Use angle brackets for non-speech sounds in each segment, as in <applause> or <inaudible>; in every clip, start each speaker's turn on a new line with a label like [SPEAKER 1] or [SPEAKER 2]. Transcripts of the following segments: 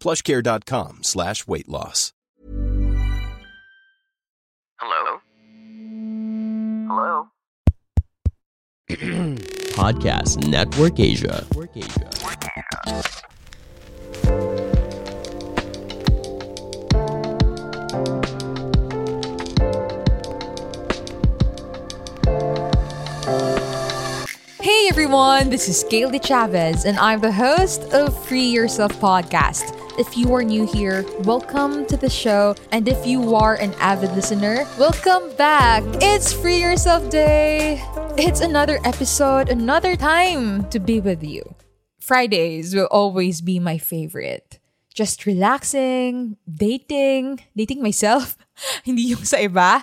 [SPEAKER 1] plushcare.com slash weight loss.
[SPEAKER 2] Hello? Hello? <clears throat>
[SPEAKER 3] Podcast Network Asia.
[SPEAKER 4] Hey everyone, this is Gayle de Chavez, and I'm the host of Free Yourself podcast. If you are new here, welcome to the show. And if you are an avid listener, welcome back. It's Free Yourself Day. It's another episode, another time to be with you. Fridays will always be my favorite. Just relaxing, dating, dating myself, <laughs> hindi yung sa iba.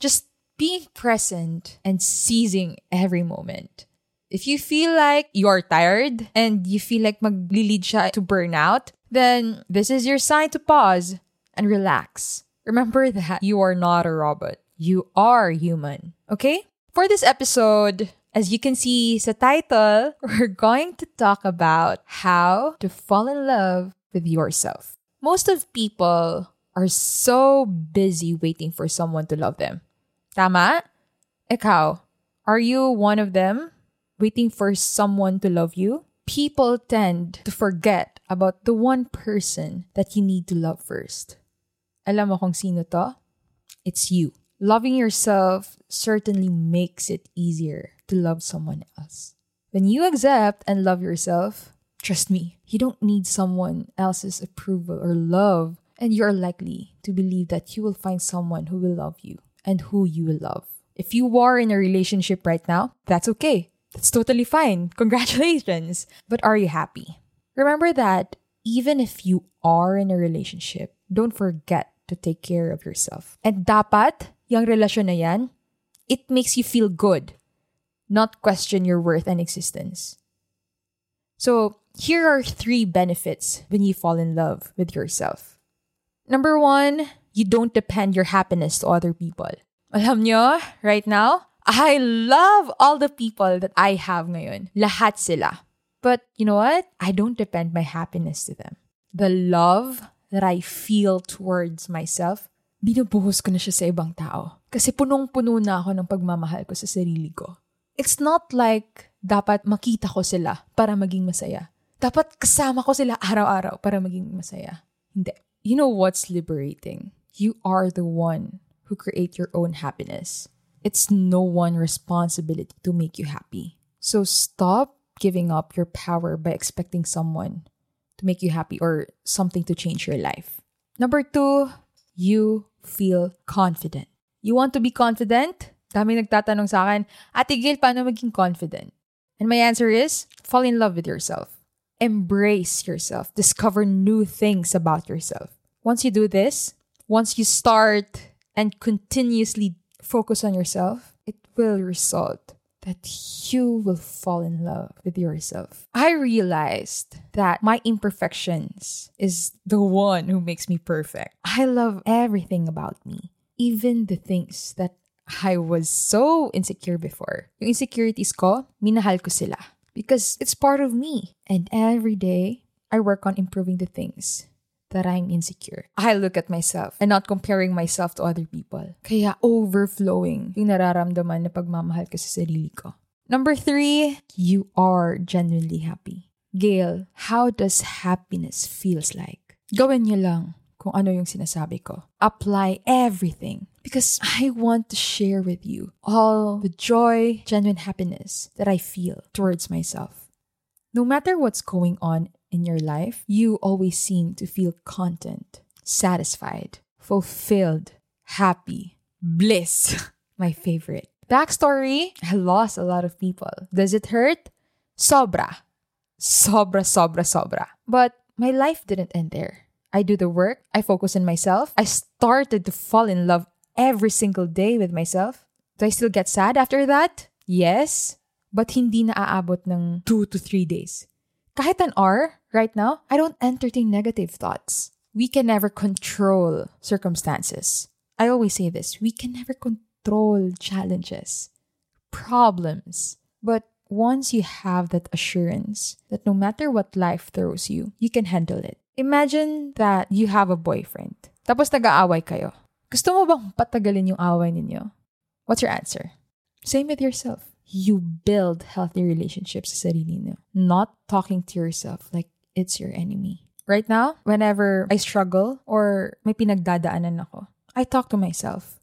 [SPEAKER 4] Just being present and seizing every moment. If you feel like you are tired and you feel like maglilid siya to burnout, then this is your sign to pause and relax. Remember that you are not a robot. You are human. Okay? For this episode, as you can see sa title, <laughs> we're going to talk about how to fall in love with yourself. Most of people are so busy waiting for someone to love them. Tama? Ikaw, are you one of them? Waiting for someone to love you, people tend to forget about the one person that you need to love first. Alam mo kung sino to? It's you. Loving yourself certainly makes it easier to love someone else. When you accept and love yourself, trust me, you don't need someone else's approval or love, and you're likely to believe that you will find someone who will love you and who you will love. If you are in a relationship right now, that's okay. That's totally fine. Congratulations. <laughs> But are you happy? Remember that even if you are in a relationship, don't forget to take care of yourself. And dapat, yung relasyon na yan, it makes you feel good, not question your worth and existence. So, here are three benefits when you fall in love with yourself. Number one, you don't depend your happiness to other people. Alam nyo, right now, I love all the people that I have ngayon. Lahat sila. But you know what? I don't depend my happiness to them. The love that I feel towards myself, binubuhos ko na siya sa ibang tao. Kasi punong-puno na ako ng pagmamahal ko sa sarili ko. It's not like dapat makita ko sila para maging masaya. Dapat kasama ko sila araw-araw para maging masaya. Hindi. You know what's liberating? You are the one who create your own happiness. It's no one's responsibility to make you happy. So stop giving up your power by expecting someone to make you happy or something to change your life. Number two, you feel confident. You want to be confident? Dami nagtatanong sa akin, Ate Gil, paano maging confident? And my answer is, fall in love with yourself. Embrace yourself. Discover new things about yourself. Once you do this, once you start and continuously focus on yourself, it will result that you will fall in love with yourself. I realized that my imperfections is the one who makes me perfect. I love everything about me, even the things that I was so insecure before. Yung insecurities ko, minahal ko sila because it's part of me. And every day, I work on improving the things that I'm insecure. I look at myself and not comparing myself to other people. Kaya overflowing yung nararamdaman na pagmamahal ko sa sarili ko. Number three, you are genuinely happy. Gail, how does happiness feels like? Gawin niyo lang kung ano yung sinasabi ko. Apply everything because I want to share with you all the joy, genuine happiness that I feel towards myself. No matter what's going on in your life, you always seem to feel content, satisfied, fulfilled, happy, bliss. <laughs> My favorite. Backstory I lost a lot of people. Does it hurt? Sobra. Sobra, sobra, sobra. But my life didn't end there. I do the work, I focus on myself. I started to fall in love every single day with myself. Do I still get sad after that? Yes. But hindi na aabot ng two to three days. Kahit an hour, right now, I don't entertain negative thoughts. We can never control circumstances. I always say this we can never control challenges, problems. But once you have that assurance that no matter what life throws you, you can handle it. Imagine that you have a boyfriend. Tapos nag-aaway kayo. Gusto mo bang patagalin yung away ninyo? What's your answer? Same with yourself. You build healthy relationships sa sarili. Not talking to yourself like it's your enemy. Right now, whenever I struggle or may pinagdadaanan ako, I talk to myself.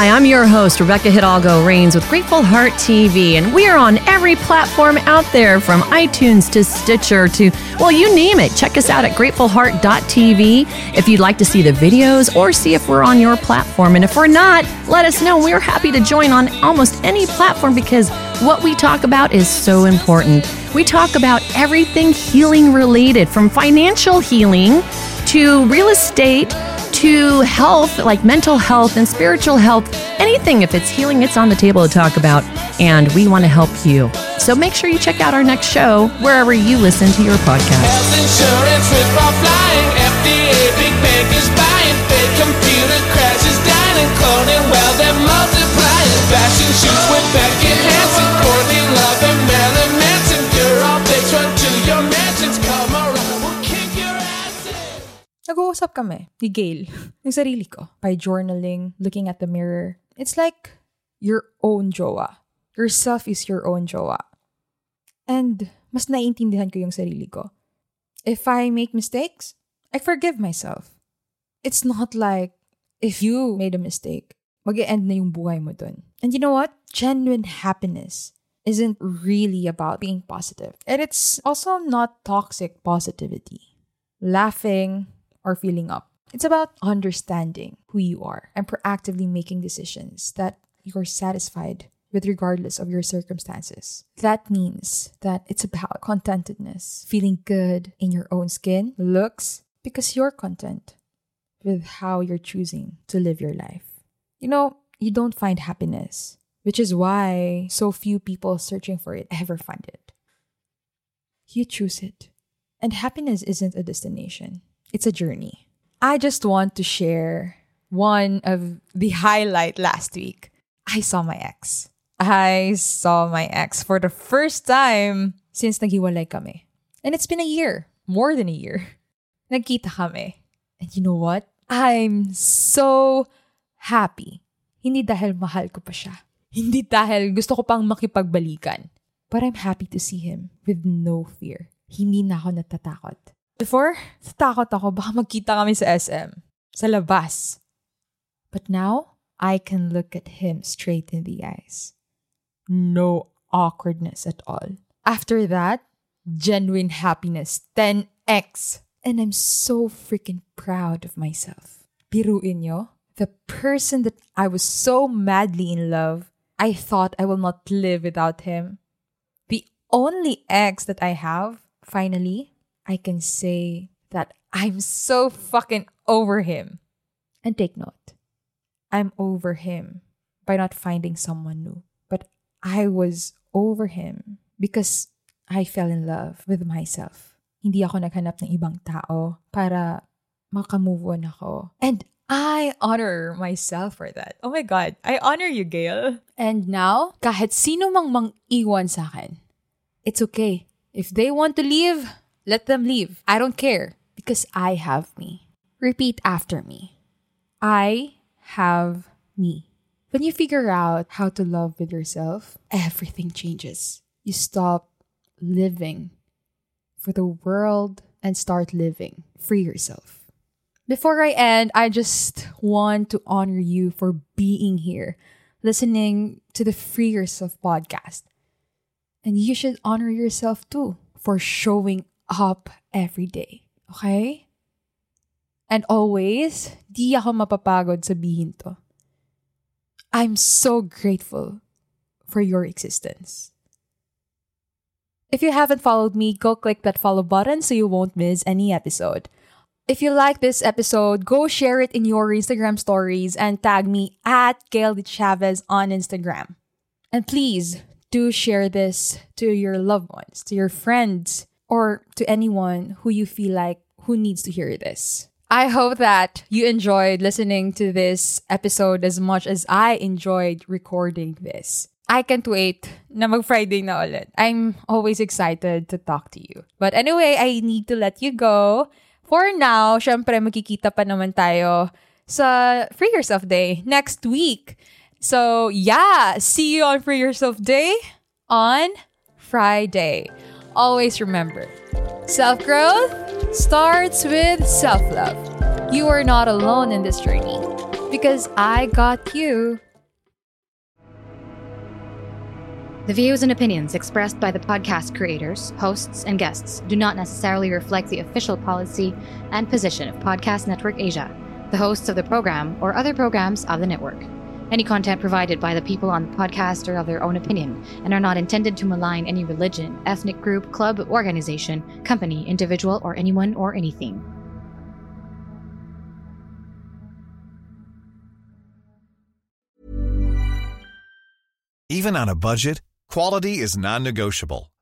[SPEAKER 2] Hi, I'm your host, Rebecca Hidalgo Reigns with Grateful Heart TV, and we are on every platform out there from iTunes to Stitcher to, well, you name it. Check us out at gratefulheart.tv if you'd like to see the videos or see if we're on your platform. And if we're not, let us know. We're happy to join on almost any platform because what we talk about is so important. We talk about everything healing related, from financial healing to real estate to health, like mental health and spiritual health, anything, if it's healing, it's on the table to talk about, and we want to help you. So make sure you check out our next show wherever you listen to your podcast.
[SPEAKER 4] Nag-uusap kami ni Gail, <laughs> ng sarili ko, by journaling, looking at the mirror. It's like your own jowa. Yourself is your own jowa. And mas naiintindihan ko yung sarili ko. If I make mistakes, I forgive myself. It's not like if you made a mistake, mag-end na yung buhay mo dun. And you know what? Genuine happiness isn't really about being positive. And it's also not toxic positivity. Laughing or feeling up. It's about understanding who you are and proactively making decisions that you're satisfied with regardless of your circumstances. That means that it's about contentedness, feeling good in your own skin, looks, because you're content with how you're choosing to live your life. You know, you don't find happiness, which is why so few people searching for it ever find it. You choose it. And happiness isn't a destination, it's a journey. I just want to share one of the highlight last week. I saw my ex. I saw my ex for the first time since naghiwalay kami. And it's been a year, more than a year. <laughs> Nagkita kami. And you know what? I'm so happy. Hindi dahil mahal ko pa siya. Hindi dahil gusto ko pang makipagbalikan. But I'm happy to see him with no fear. Hindi na ako natatakot. Before, tatakot ako baka magkita kami sa SM. Sa labas. But now, I can look at him straight in the eyes. No awkwardness at all. After that, genuine happiness 10x. And I'm so freaking proud of myself. Biruin nyo, the person that I was so madly in love, I thought I will not live without him. The only ex that I have, finally, I can say that I'm so fucking over him. And take note, I'm over him by not finding someone new. But I was over him because I fell in love with myself. Hindi ako naghanap ng ibang tao para makamove on ako. And I honor myself for that. Oh my God. I honor you, Gayle. And now, kahit sino mang mang-iwan sa akin, it's okay. If they want to leave, let them leave. I don't care because I have me. Repeat after me. I have me. When you figure out how to love with yourself, everything changes. You stop living for the world and start living for yourself. Before I end, I just want to honor you for being here, listening to the Free Yourself podcast. And you should honor yourself too for showing up every day. Okay? And always, di ako mapapagod sabihin to. I'm so grateful for your existence. If you haven't followed me, go click that follow button so you won't miss any episode. If you like this episode, go share it in your Instagram stories and tag me at Gayle Chavez on Instagram. And please do share this to your loved ones, to your friends, or to anyone who you feel like who needs to hear this. I hope that you enjoyed listening to this episode as much as I enjoyed recording this. I can't wait na mag-Friday na ulit. I'm always excited to talk to you. But anyway, I need to let you go. For now, syempre magkikita pa naman tayo sa Free Yourself Day next week. So yeah, see you on Free Yourself Day on Friday. Always remember, self-growth starts with self-love. You are not alone in this journey because I got you.
[SPEAKER 5] The views and opinions expressed by the podcast creators, hosts, and guests do not necessarily reflect the official policy and position of Podcast Network Asia, the hosts of the program, or other programs of the network. Any content provided by the people on the podcast are of their own opinion and are not intended to malign any religion, ethnic group, club, organization, company, individual, or anyone or anything.
[SPEAKER 6] Even on a budget, quality is non-negotiable.